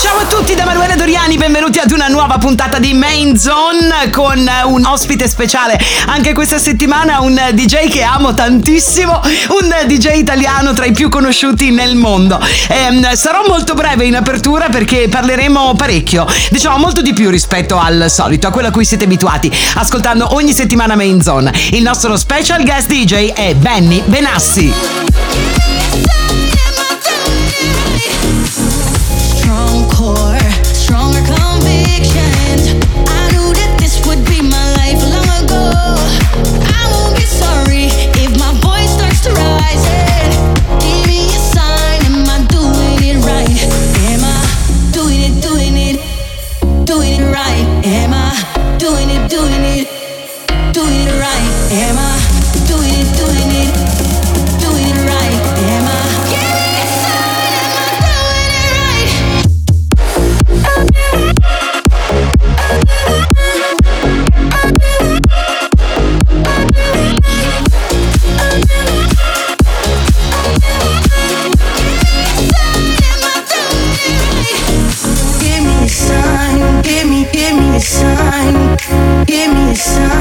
Ciao a tutti da Manuela Doriani, benvenuti ad una nuova puntata di Main Zone con un ospite speciale. Anche questa settimana un DJ che amo tantissimo, un DJ italiano tra i più conosciuti nel mondo. Eh, sarò molto breve in apertura perché parleremo parecchio, diciamo molto di più rispetto al solito, a quello a cui siete abituati, ascoltando ogni settimana Main Zone. Il nostro special guest DJ è Benny Benassi. give me some.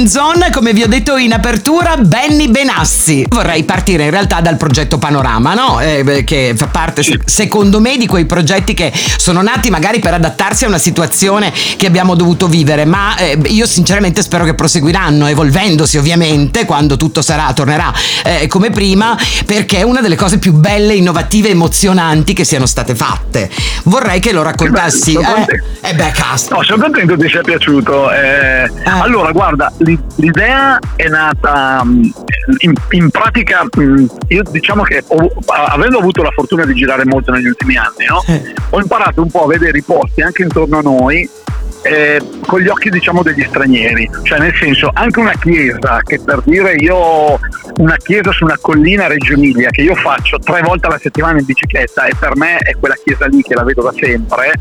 Main Zone, come vi ho detto in apertura, Benny Benassi. Vorrei partire in realtà dal progetto Panorama, no? Eh, beh, che fa parte, se- secondo me, di quei progetti che sono nati magari per adattarsi a una situazione che abbiamo dovuto vivere, ma eh, io sinceramente spero che proseguiranno, evolvendosi ovviamente, quando tutto sarà, tornerà eh, come prima, perché è una delle cose più belle, innovative, emozionanti che siano state fatte. Vorrei che lo raccontassi. sono eh, eh beh, cast. No, sono contento che ti sia piaciuto. Eh, Allora, guarda, l'idea è nata mh, in, in pratica. mh, io diciamo che ho- avendo avuto la fortuna di girare molto negli ultimi anni, no? ho imparato un po' a vedere i posti anche intorno a noi. eh, con gli occhi diciamo degli stranieri cioè nel senso anche una chiesa che per dire io ho una chiesa su una collina a Reggio Emilia che io faccio tre volte alla settimana in bicicletta e per me è quella chiesa lì che la vedo da sempre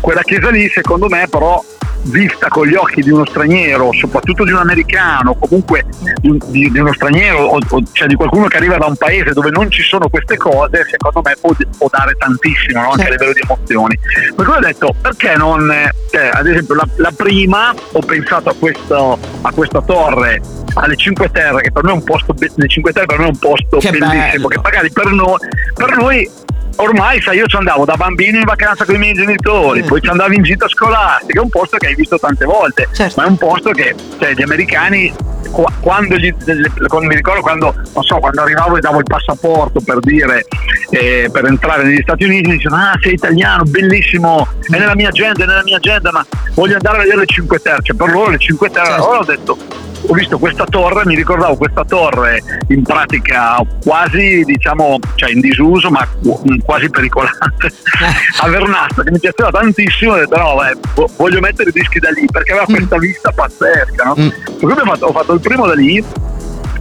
quella chiesa lì secondo me però vista con gli occhi di uno straniero, soprattutto di un americano, comunque di, di- di uno straniero, o, o- cioè di qualcuno che arriva da un paese dove non ci sono queste cose, secondo me può, può dare tantissimo, no? anche a livello di emozioni. Per cui ho detto, perché non, eh, cioè, ad esempio la, la prima ho pensato a, questo, a questa torre alle Cinque Terre, che per me è un posto, le Cinque Terre per me è un posto Che bellissimo, bello. che magari per noi, per noi ormai sai io ci andavo da bambino in vacanza con i miei genitori poi ci andavo in gita scolastica è un posto che hai visto tante volte ma è un posto che cioè, gli americani qua- quando, gli, quando- mi ricordo quando non so quando arrivavo e davo il passaporto per dire eh, per entrare negli Stati Uniti mi dicevano ah sei italiano bellissimo è nella mia agenda è nella mia agenda ma voglio andare a vedere le 5 Terre cioè per loro le 5 Terre allora ho detto ho visto questa torre, mi ricordavo questa torre in pratica quasi diciamo, cioè in disuso ma quasi pericolante a Vernazza che mi piaceva tantissimo ho detto no beh, voglio mettere i dischi da lì perché aveva questa vista pazzesca no? Mm. ho fatto, ho fatto il primo da lì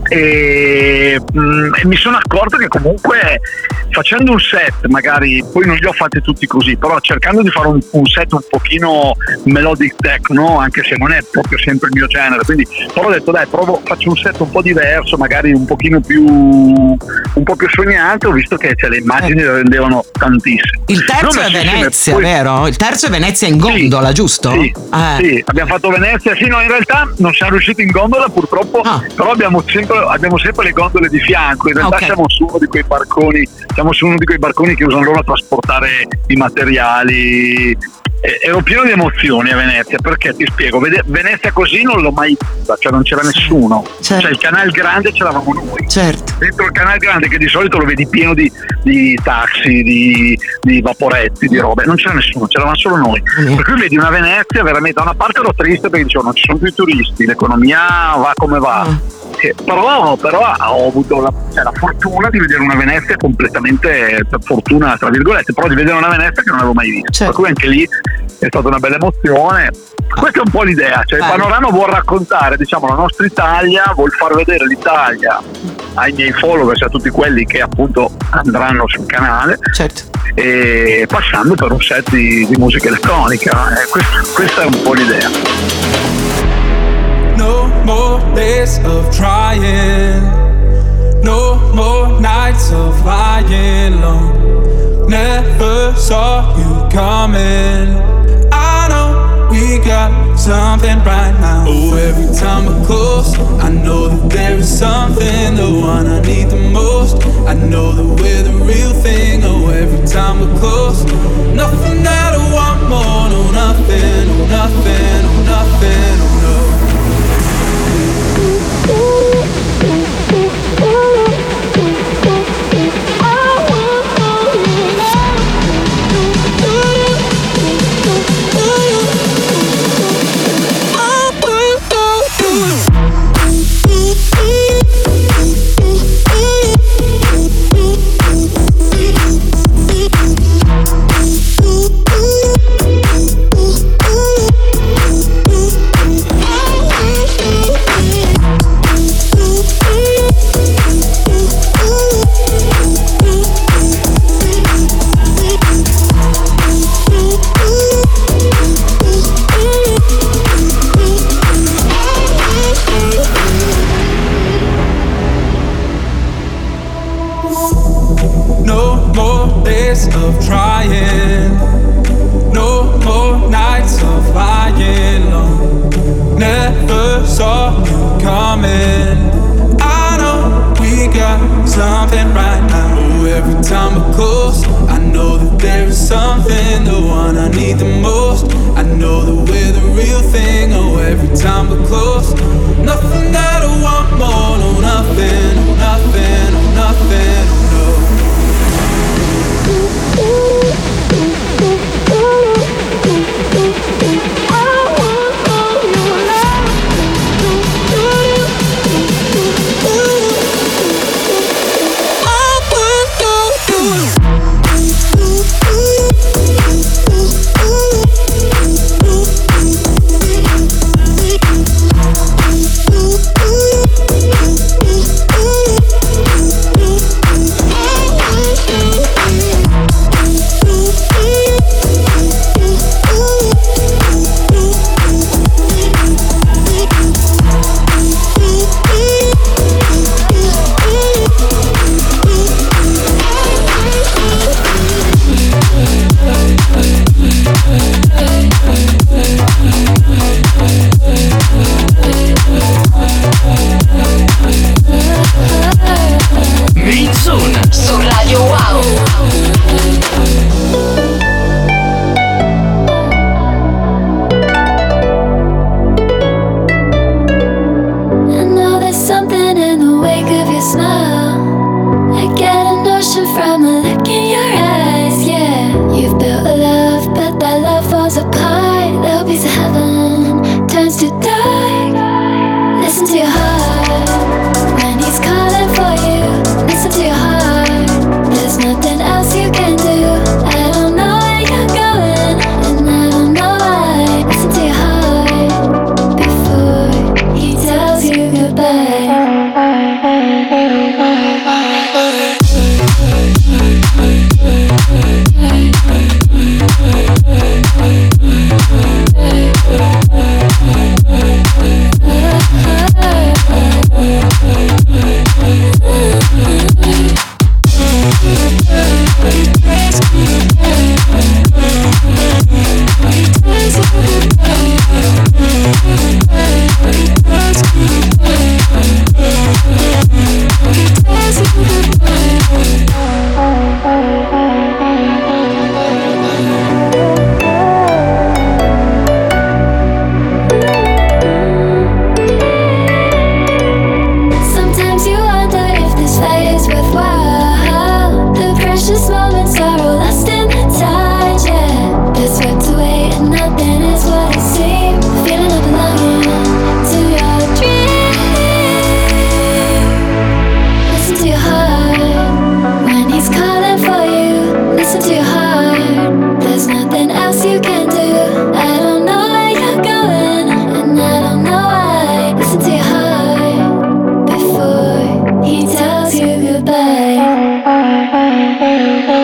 e, mm, e, mi sono accorto che comunque facendo un set magari poi non li ho fatti tutti così però cercando di fare un, un, set un pochino melodic techno anche se non è proprio sempre il mio genere quindi però ho detto dai provo faccio un set un po' diverso magari un pochino più un po' più sognante ho visto che cioè, le immagini eh. rendevano tantissimo il terzo è Venezia poi... vero? il terzo è Venezia in gondola sì, giusto? Sì, eh. sì, abbiamo fatto Venezia sì no in realtà non siamo riusciti in gondola purtroppo ah. però abbiamo sempre abbiamo sempre le gondole di fianco, in realtà okay. siamo su uno di quei barconi, siamo su uno di quei barconi che usano loro a trasportare i materiali. Ero pieno di emozioni a Venezia perché ti spiego, Venezia così non l'ho mai vista, cioè non c'era nessuno, certo. cioè il canale grande c'eravamo noi. Certo. Dentro il canale grande che di solito lo vedi pieno di, di taxi, di, di, vaporetti, di robe, non c'era nessuno, c'eravamo solo noi. Mm. Per cui vedi una Venezia veramente, da una parte ero triste perché dicevo non ci sono più turisti, l'economia va come va. Mm però, però ho avuto la, cioè, la, fortuna di vedere una Venezia completamente, per fortuna tra virgolette, però di vedere una Venezia che non avevo mai visto. Certo. Per cui anche lì è stata una bella emozione. Questa è un po' l'idea, cioè il panorama vuol raccontare diciamo, la nostra Italia, vuol far vedere l'Italia ai miei followers, a tutti quelli che appunto andranno sul canale. Certo. E passando per un set di, di musica elettronica. Eh, questa, questa è un po' l'idea. No more days of trying. No more nights of lying low. Never saw you coming. I know we got something right now. Oh, every time we're close, I know that there is something, the one I need the most. I know that we're the real thing. Oh, every time we're close, nothing that I want more. No, nothing, no, nothing, no, nothing,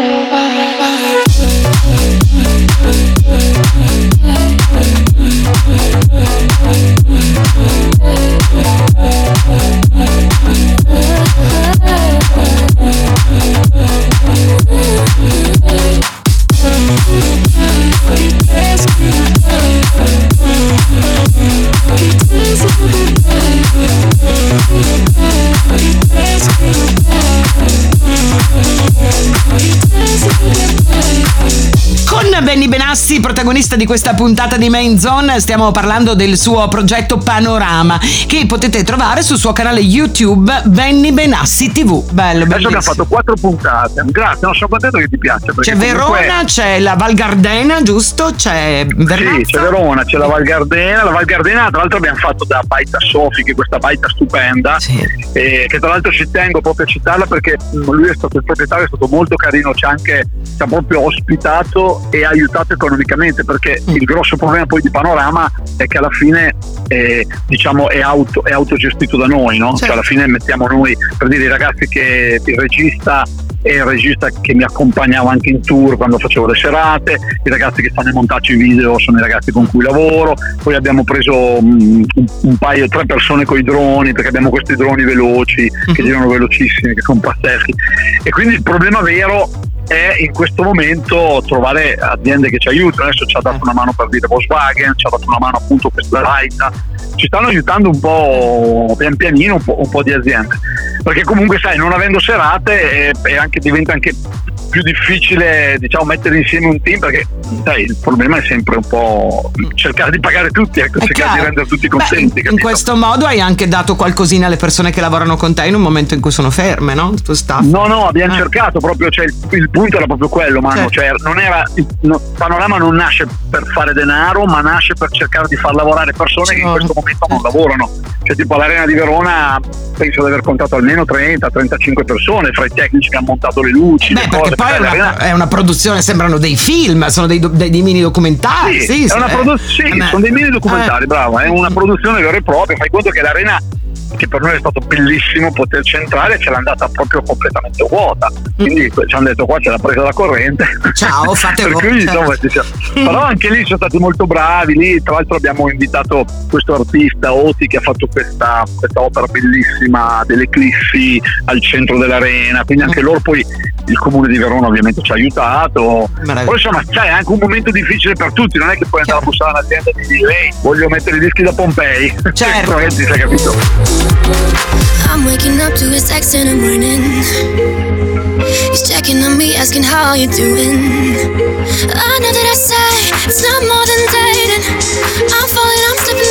留 Benassi, protagonista di questa puntata di Main Zone, stiamo parlando del suo progetto Panorama che potete trovare sul suo canale YouTube Benny Benassi TV. Bello, Adesso abbiamo bellissimo. fatto quatte puntate. Grazie, non sono contento che ti piaccia. C'è comunque- Verona, c'è la Val Gardena, giusto? C'è Vernazza. Sì, c'è Verona, c'è la Val Gardena. La Val Gardena, tra l'altro, abbiamo fatto da Baita Sofi, che è questa baita stupenda. Sì. eh, che tra l'altro ci tengo proprio a citarla perché lui è stato il proprietario, è stato molto carino, ci ha anche ci ha proprio ospitato e aiutato economicamente perché Mm. il grosso problema poi di Panorama è che alla fine eh, diciamo è, auto, è autogestito da noi, no? Certo. Cioè alla fine mettiamo noi, per dire i ragazzi che il regista è il regista che mi accompagnava anche in tour quando facevo le serate, i ragazzi che fanno i montaggi video sono i ragazzi con cui lavoro, poi abbiamo preso mm, un, un paio, tre persone con i droni perché abbiamo questi droni veloci che Mhm. girano velocissimi, che sono pazzeschi e quindi il problema vero è in questo momento trovare aziende che ci aiutano, adesso ci ha dato una mano per dire Volkswagen, ci ha dato una mano appunto questa Laita, ci stanno aiutando un po' pian pianino un po', un po' di aziende, perché comunque sai non avendo serate eh, anche- diventa anche più difficile diciamo mettere insieme un team perché sai il problema è sempre un po' cercare di pagare tutti, ecco, cercare chiaro. di rendere tutti Beh, contenti. in- in questo modo hai anche dato qualcosina alle persone che lavorano con te in un momento in cui sono ferme, no? Il tuo staff. No, no, abbiamo Ah. cercato proprio, cioè il, il punto era proprio quello, Manu, Certo. cioè non era, il- no, Panorama non nasce per fare denaro, ma nasce per cercare di far lavorare persone che in Certo. questo momento non lavorano. Cioè tipo all'Arena di Verona penso di aver contato almeno 30-35 persone, fra i tecnici che hanno montato le luci, Beh, le perché cose, poi è una, è una produzione, sembrano dei film, sono dei, dei- dei mini documentari. Sì, Sì, è una eh. produ- sì, Eh, sono dei mini documentari, eh. bravo, è una produzione vera e propria. Fai conto che l'arena, che per noi è stato bellissimo poterci entrare, ce l'ha andata proprio completamente vuota. Quindi ci hanno detto qua ce l'ha presa la corrente. Ciao, fate per cui, insomma, Però anche lì sono stati molto bravi. Lì, tra l'altro, abbiamo invitato questo artista Oti che ha fatto questa, questa opera bellissima dell'eclissi al centro dell'arena. Quindi anche loro poi il comune di Verona ovviamente ci ha aiutato. Meraviglia. Poi insomma sai, è anche un momento difficile per tutti, non è che puoi andare a bussare all'azienda e dire lei voglio mettere i dischi da Pompei. Certo. Sai capito? I'm waking up to his text in the morning. He's checking on me, asking how you doing. I know that I say it's not more than dating. I'm falling, I'm slipping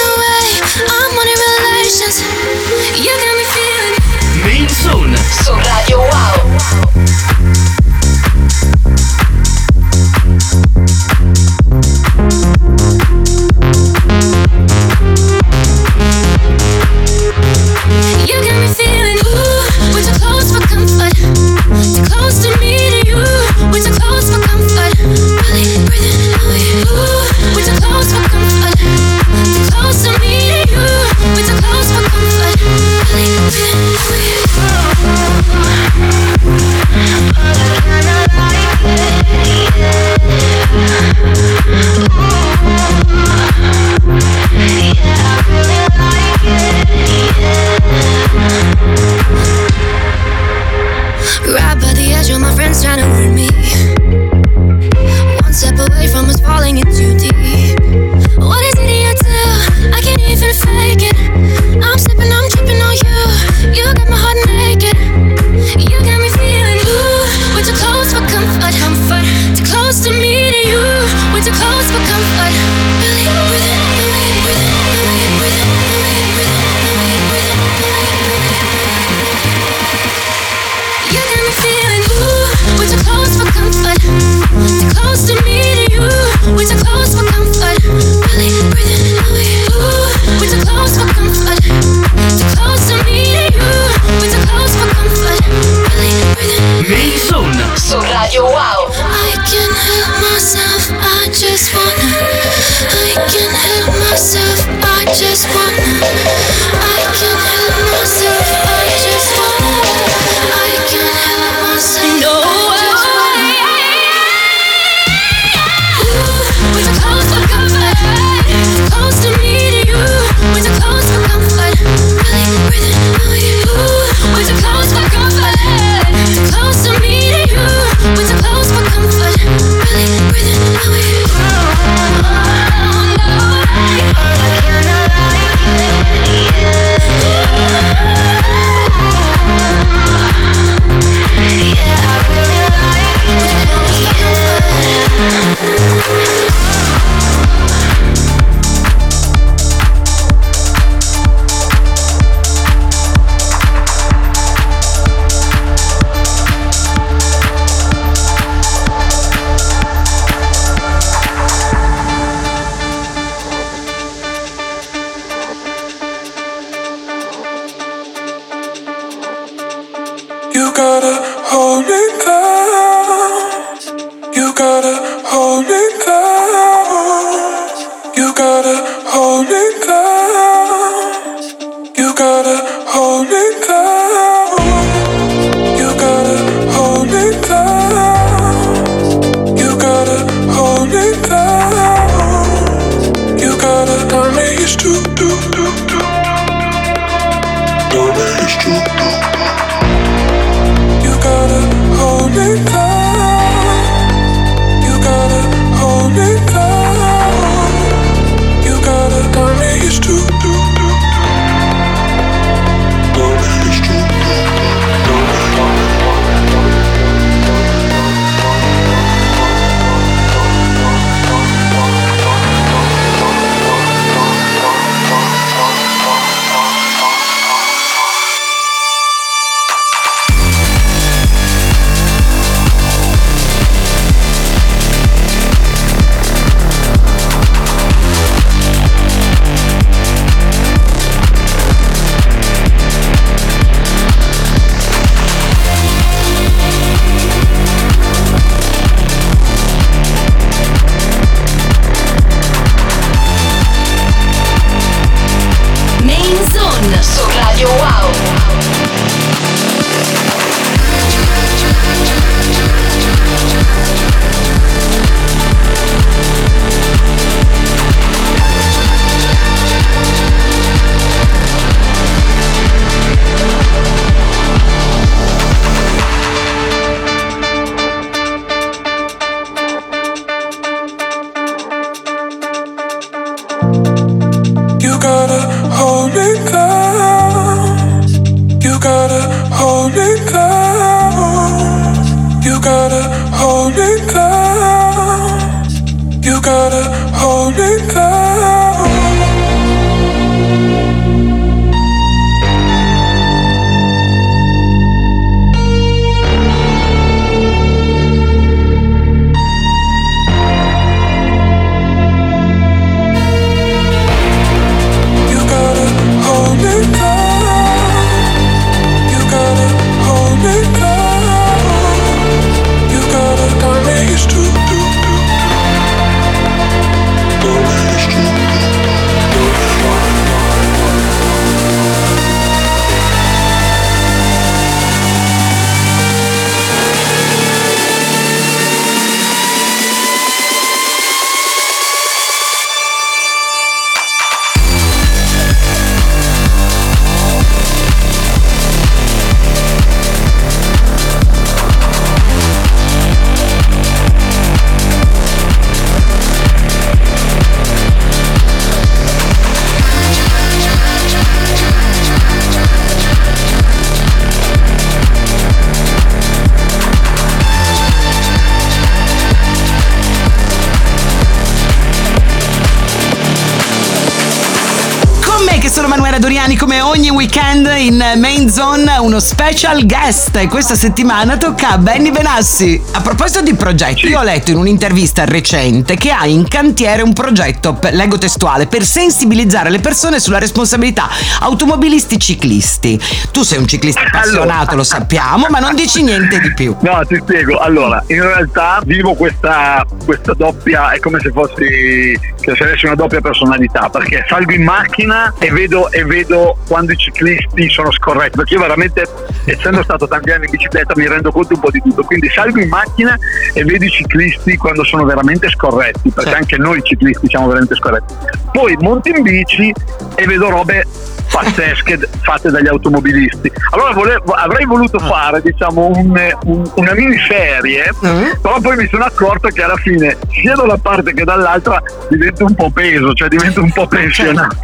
Doriani come ogni weekend in Main Zone uno special guest e questa settimana tocca a Benny Benassi. A proposito di progetti, io ho letto in un'intervista recente che hai in cantiere un progetto, leggo testuale, per sensibilizzare le persone sulla responsabilità automobilisti ciclisti. Tu sei un ciclista appassionato, lo sappiamo, ma non dici niente di più. No, ti spiego. Allora, in realtà vivo questa, questa doppia, è come se fossi, che se avessi una doppia personalità, perché salgo in macchina e vedo, e vedo quando i ciclisti sono scorretti, perché io veramente, essendo stato tanti anni in bicicletta, mi rendo conto un po' di tutto. Quindi salgo in macchina e vedo i ciclisti quando sono veramente scorretti, perché Sì. anche noi ciclisti siamo veramente scorretti. Poi monto in bici e vedo robe pazzesche fatte dagli automobilisti. Allora volevo- avrei voluto fare diciamo un- un- una miniserie, Mm. però poi mi sono accorto che alla fine sia da una parte che dall'altra divento un po' peso, cioè divento un po' pensionato.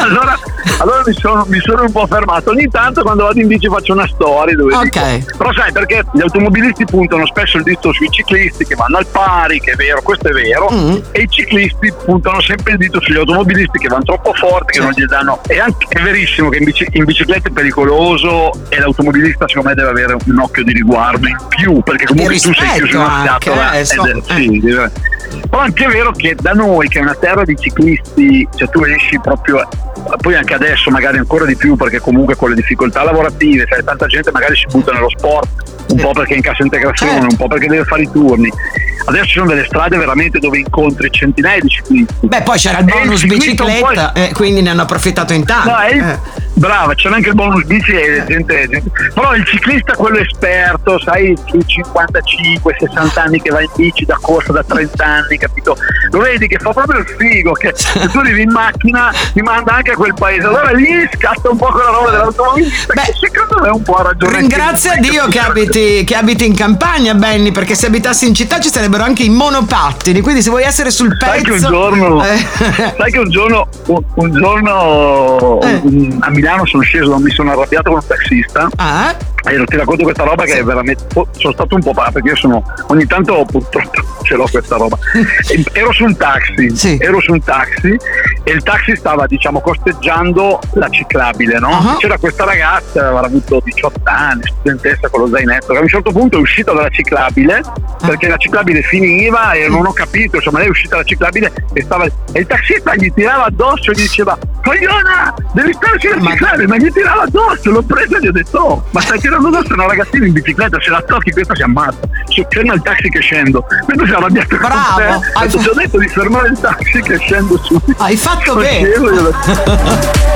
allora allora mi, sono, mi sono un po' fermato. Ogni tanto quando vado in bici faccio una storia dove Ok. dico- però sai perché gli automobilisti puntano spesso il dito sui ciclisti che vanno al pari, che è vero, questo è vero, Mm. e i ciclisti puntano sempre il dito sugli automobilisti che vanno troppo forti, che non gli danno. E anche, è verissimo che in, bici- in bicicletta è pericoloso e l'automobilista secondo me deve avere un occhio di riguardo in più, perché comunque tu sei chiuso in una scatola. eh, sì, deve- però anche è vero che da noi, che è una terra di ciclisti, cioè tu esci proprio, poi anche adesso magari ancora di più, perché comunque con le difficoltà lavorative, sai, tanta gente magari si butta nello sport, un po' perché è in cassa integrazione, Certo. un po' perché deve fare i turni. Adesso ci sono delle strade veramente dove incontri centinaia di ciclisti. Beh, poi c'era il il bonus è- bicicletta, eh, quindi ne hanno approfittato in tanti. No, è il- Eh. Brava, c'è anche il bonus bici e gente, gente- Però il ciclista, quello esperto, sai, sui 55-60 anni che va in bici da corsa da 30 anni, capito? Lo vedi che fa proprio il figo, che se tu arrivi in macchina ti manda anche a quel paese. Allora lì scatta un po' quella roba dell'automobilista Beh, secondo me un po' ha ragione. Ringrazia Dio che capito? Abiti, che abiti in campagna, Benny, perché se abitassi in città ci sarebbero anche i monopattini. Quindi se vuoi essere sul pezzo. Sai che un giorno, Eh. sai che un giorno, un, giorno Eh. a Milano sono sceso, mi sono arrabbiato con un taxista Ah, E ti racconto questa roba che è veramente. oh, Sono stato un po' pazzo perché io sono. Ogni tanto purtroppo ce l'ho questa roba. E ero su un taxi. Sì. Ero su un taxi e il taxi stava, diciamo, costeggiando la ciclabile, no? Ah. C'era questa ragazza, avrà avuto 18 anni, studentessa con lo zainetto, che a un certo punto è uscita dalla ciclabile perché la ciclabile finiva e non ho capito, insomma, lei è uscita dalla ciclabile e stava. E il taxista gli tirava addosso e gli diceva: Cogliona, devi stare sulla ciclabile, ma gli tirava addosso, l'ho presa e gli ho detto: Oh, ma stai tirando addosso una ragazzina in bicicletta, se la tocchi questa si ammazza. Su, ferma il taxi che scendo. Questo si è arrabbiato con Bravo, te. hai Ha detto, fa- ti ho detto di fermare il taxi che scendo su. hai fatto bene.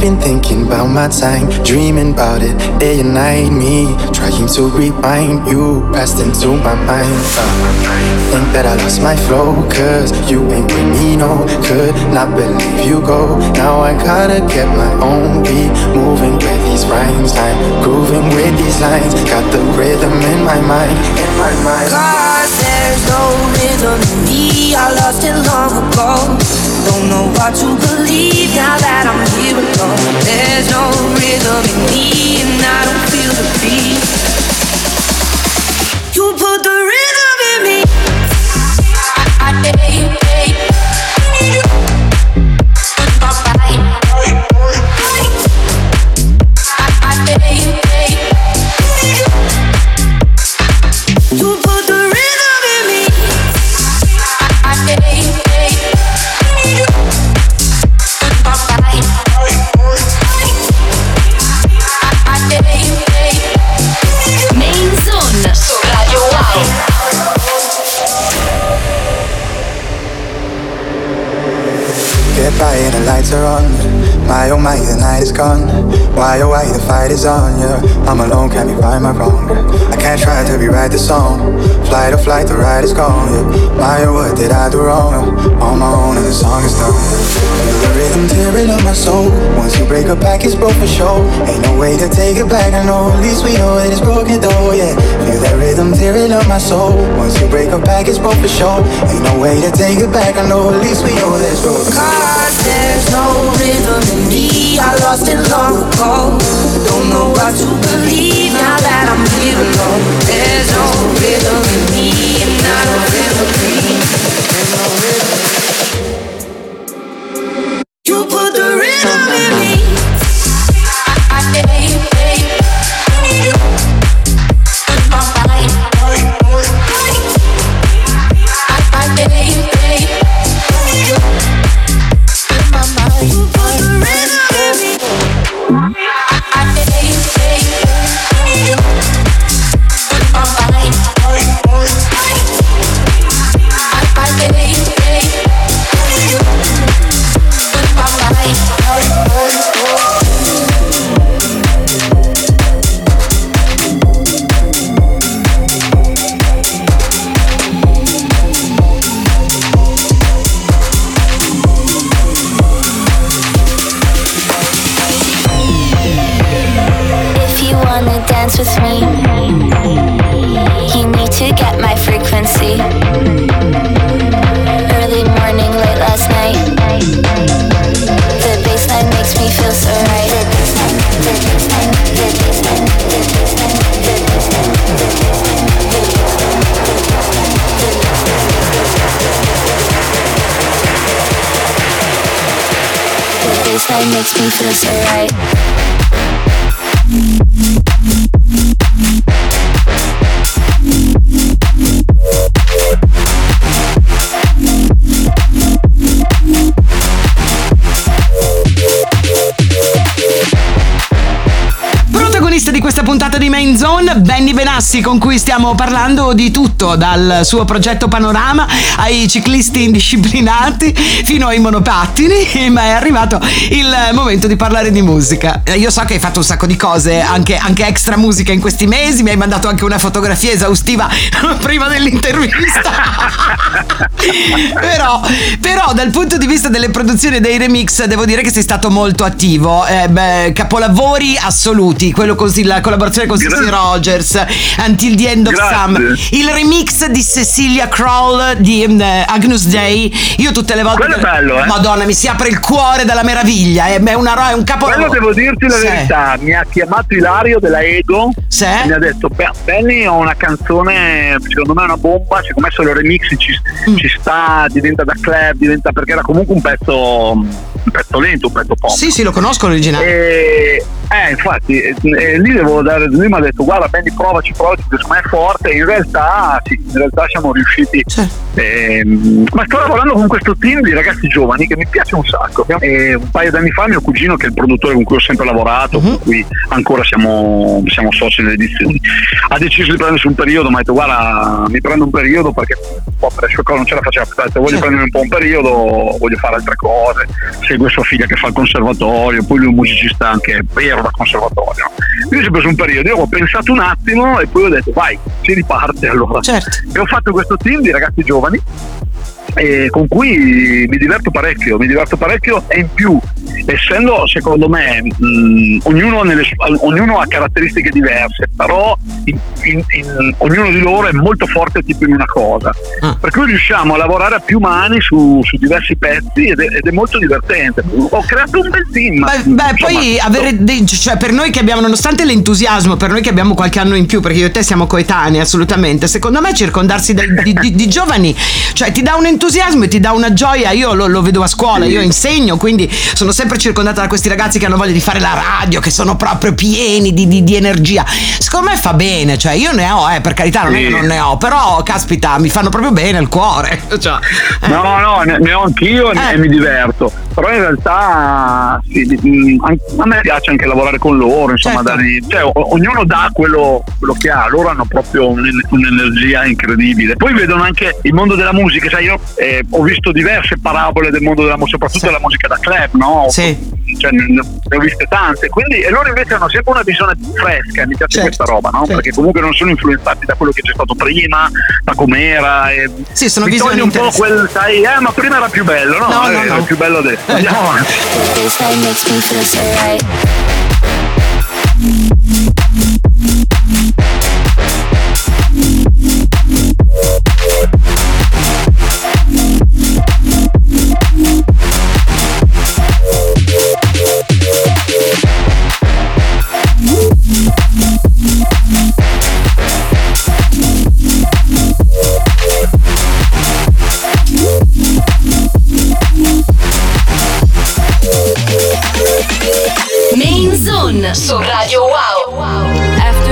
been thinking about my time, dreaming about it day and night. Me trying to rewind you passed into my mind. Uh, think that I lost my flow, cause you ain't with me, no. Could not believe you go. Now I gotta get my own beat, moving with these rhymes. I'm grooving with these lines, got the rhythm in my mind, in my mind. Cause there's no rhythm in me. I lost it long ago. Don't know what to believe now that I'm here alone. There's no rhythm in me, and I don't feel the beat. Lights are on. My oh my, the night is gone. Why oh why, the fight is on. Yeah, I'm alone, can't be right my wrong. I can't try to rewrite the song. Flight or flight, the ride is gone. Yeah, my oh what did I do wrong? On my own and the song is done. Rhythm tearing up my soul. Once you break a back, it's broke for sure. Ain't no way to take it back. I know at least we know that it's broken though. Yeah, feel that rhythm tearing up my soul. Once you break a back, it's broke for sure. Ain't no way to take it back. I know at least we know that it's broken. Cause there's no rhythm in me. I lost it long ago. Don't know what to believe now that I'm here alone. There's no rhythm in me, and I don't feel the the baseline makes me feel so right. Protagonista di questa puntata di Main Benny Benassi, con cui stiamo parlando di tutto, dal suo progetto Panorama ai ciclisti indisciplinati fino ai monopattini, ma è arrivato il momento di parlare di musica. Eh, Io so che hai fatto un sacco di cose, anche, anche extra musica in questi mesi, mi hai mandato anche una fotografia esaustiva prima dell'intervista. però, però dal punto di vista delle produzioni e dei remix devo dire che sei stato molto attivo. Eh, beh, capolavori assoluti, quello con la collaborazione con Sissy Grazie. Rogers, Until the End of Grazie. Summer, il remix di Cecilia Kroll di mm, Agnus Dei. Io tutte le volte Quello è bello, eh. Madonna, mi si apre il cuore dalla meraviglia, è, è una è un capolavoro. Quello devo dirti la Sì. verità, mi ha chiamato Ilario della Ego Sì? e mi ha detto "Beh, Benny ho una canzone, secondo me è una bomba, secondo me solo il remix ci, Mm. ci sta, diventa da club, diventa perché era comunque un pezzo un pezzo lento, un pezzo pop. Sì, sì, lo conosco l'originale. E, Eh, infatti, eh, eh, lì devo dare, lui mi ha detto guarda Benny provaci, provaci, secondo me è forte. In realtà, sì, in realtà siamo riusciti. ehm, ma sto lavorando con questo team di ragazzi giovani che mi piace un sacco. E un paio d'anni fa mio cugino, che è il produttore con cui ho sempre lavorato, con cui ancora siamo, siamo soci nelle edizioni, ha deciso di prendersi un periodo, mi ha detto guarda, mi prendo un periodo perché un po' per le sue cose non ce la faceva, detto voglio prendermi un po' un periodo, voglio fare altre cose, segue sua figlia che fa il conservatorio, poi lui è un musicista anche vero da conservatorio. Quindi si è preso un periodo, io ho pensato un attimo e poi ho detto vai, si riparte allora. E ho fatto questo team di ragazzi giovani e con cui mi diverto parecchio, mi diverto parecchio e in più, essendo secondo me mh, ognuno, nelle ognuno ha caratteristiche diverse, però in- in- in- ognuno di loro è molto forte tipo in una cosa, per cui riusciamo a lavorare a più mani su, su diversi pezzi ed è, ed è molto divertente. Ho creato un bel team. Beh, beh, poi avere dei, cioè per noi che abbiamo, nonostante l'entusiasmo, per noi che abbiamo qualche anno in più, perché io e te siamo coetanei assolutamente, secondo me circondarsi da- di, di- di giovani, cioè ti dà un entusiasmo e ti dà una gioia, io lo, lo vedo a scuola, io insegno, quindi sono sempre circondata da questi ragazzi che hanno voglia di fare la radio, che sono proprio pieni di, di- di energia. Secondo me fa bene, cioè io ne ho, eh, per carità, non è Sì. che non ne ho, però caspita, mi fanno proprio bene il cuore. Cioè, No, no, ne, ne ho anch'io e- e mi diverto. Però in realtà sì, an- a me piace anche lavorare con loro, insomma, dargli- cioè, o- ognuno dà quello, quello che ha, loro hanno proprio un- un'energia incredibile. Poi vedono anche il mondo della musica, sai, io eh, ho visto diverse parabole del mondo della musica, soprattutto della musica da club, no? Cioè, ne, ho viste tante, quindi e loro invece hanno sempre una visione fresca, mi piace questa roba, no? Perché comunque non sono influenzati da quello che c'è stato prima, da com'era. E Sì, sono mi visioni un po' quel, sai, eh, ma prima era più bello, no? No, no, Eh, no. È più bello adesso. Andiamo avanti.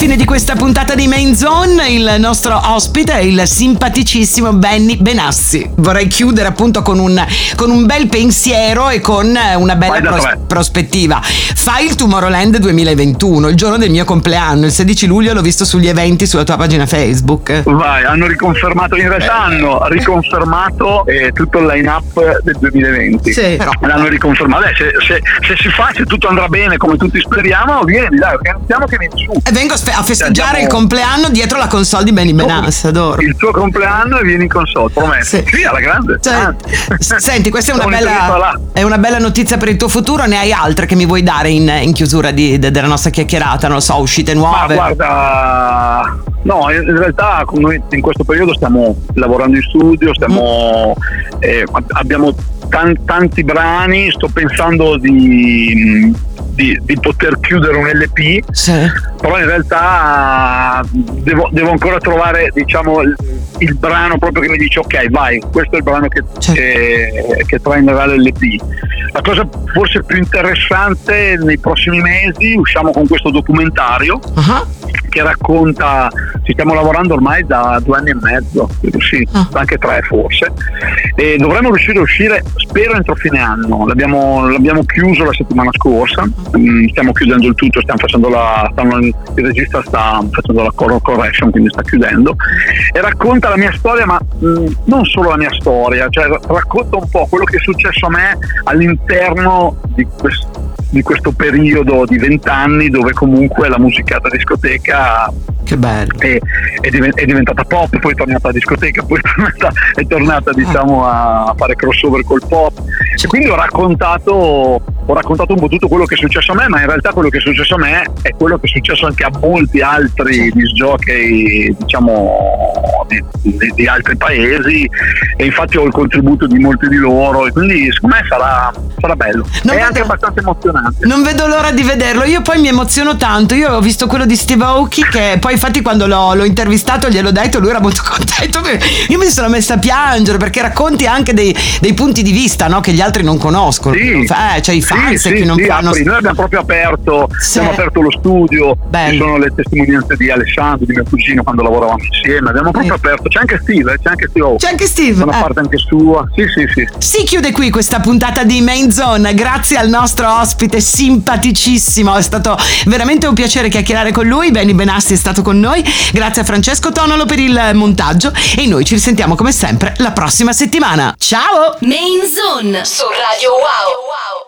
Fine di questa puntata di Main Zone. Il nostro ospite è il simpaticissimo Benny Benassi. Vorrei chiudere appunto con un, con un bel pensiero e con una bella pros- prospettiva. Fai il Tomorrowland 2021, il giorno del mio compleanno, il 16 luglio l'ho visto sugli eventi sulla tua pagina Facebook. Vai, hanno riconfermato, in realtà hanno riconfermato eh, tutto il line-up del 2020. Sì. Però- L'hanno riconfermato. Beh, se, se- se si fa, se tutto andrà bene come tutti speriamo, vieni, dai, organizziamo che vieni su. E vengo a spe- a festeggiare Andiamo- il compleanno dietro la console di Benny Benassi, adoro. Il tuo compleanno e vieni in console, prometto. Sì. Sì, alla grande. Cioè, s- senti, questa è una, bella, è una bella notizia per il tuo futuro. Ne hai altre che mi vuoi dare in, in chiusura di- de- della nostra chiacchierata? Non lo so, uscite Ma nuove. guarda, no, in realtà noi in questo periodo stiamo lavorando in studio, stiamo, eh, abbiamo tan- tanti brani, sto pensando di, di- di poter chiudere un LP, Sì. però in realtà devo, devo ancora trovare diciamo, il, il brano proprio che mi dice ok vai, questo è il brano che, Certo. che, che trainerà l'LP. La cosa forse più interessante nei prossimi mesi usciamo con questo documentario Ah, che racconta, ci stiamo lavorando ormai da due anni e mezzo, sì, anche tre forse, e dovremmo riuscire a uscire, spero entro fine anno, l'abbiamo, l'abbiamo chiuso la settimana scorsa, Mm, stiamo chiudendo il tutto, stiamo facendo la, stanno- il regista sta facendo la cor- correction, quindi sta chiudendo, e racconta la mia storia, ma mm, non solo la mia storia, cioè racconta un po' quello che è successo a me all'interno di questo di questo periodo di vent'anni dove comunque la musica da discoteca che bello. È, è è diventata pop, poi è tornata a discoteca, poi è tornata, è tornata diciamo a fare crossover col pop e quindi ho raccontato, ho raccontato un po' tutto quello che è successo a me, ma in realtà quello che è successo a me è quello che è successo anche a molti altri disjockey diciamo di, di- di altri paesi e infatti ho il contributo di molti di loro e quindi secondo me sarà, sarà bello. è anche abbastanza emozionante. Non vedo l'ora di vederlo. Io poi mi emoziono tanto. Io ho visto quello di Steve Aoki che poi infatti quando l'ho, l'ho intervistato gliel'ho detto, lui era molto contento. Io mi sono messa a piangere perché racconti anche dei, dei punti di vista no, che gli altri non conoscono. Sì. Eh, cioè i fans Sì, che sì, non sì, fanno... apri. Noi abbiamo proprio aperto, Sì. abbiamo aperto lo studio, ci sono le testimonianze di Alessandro, di mio cugino quando lavoravamo insieme, abbiamo proprio aperto, c'è anche Steve, eh, c'è anche Steve. C'è anche Steve, una eh. parte anche sua, sì sì sì. Si chiude qui questa puntata di Main Zone. Grazie al nostro ospite simpaticissimo. È stato veramente un piacere chiacchierare con lui. Benny Benassi è stato con noi. Grazie a Francesco Tonolo per il montaggio. E noi ci risentiamo come sempre la prossima settimana. Ciao! Main Zone su Radio Wow.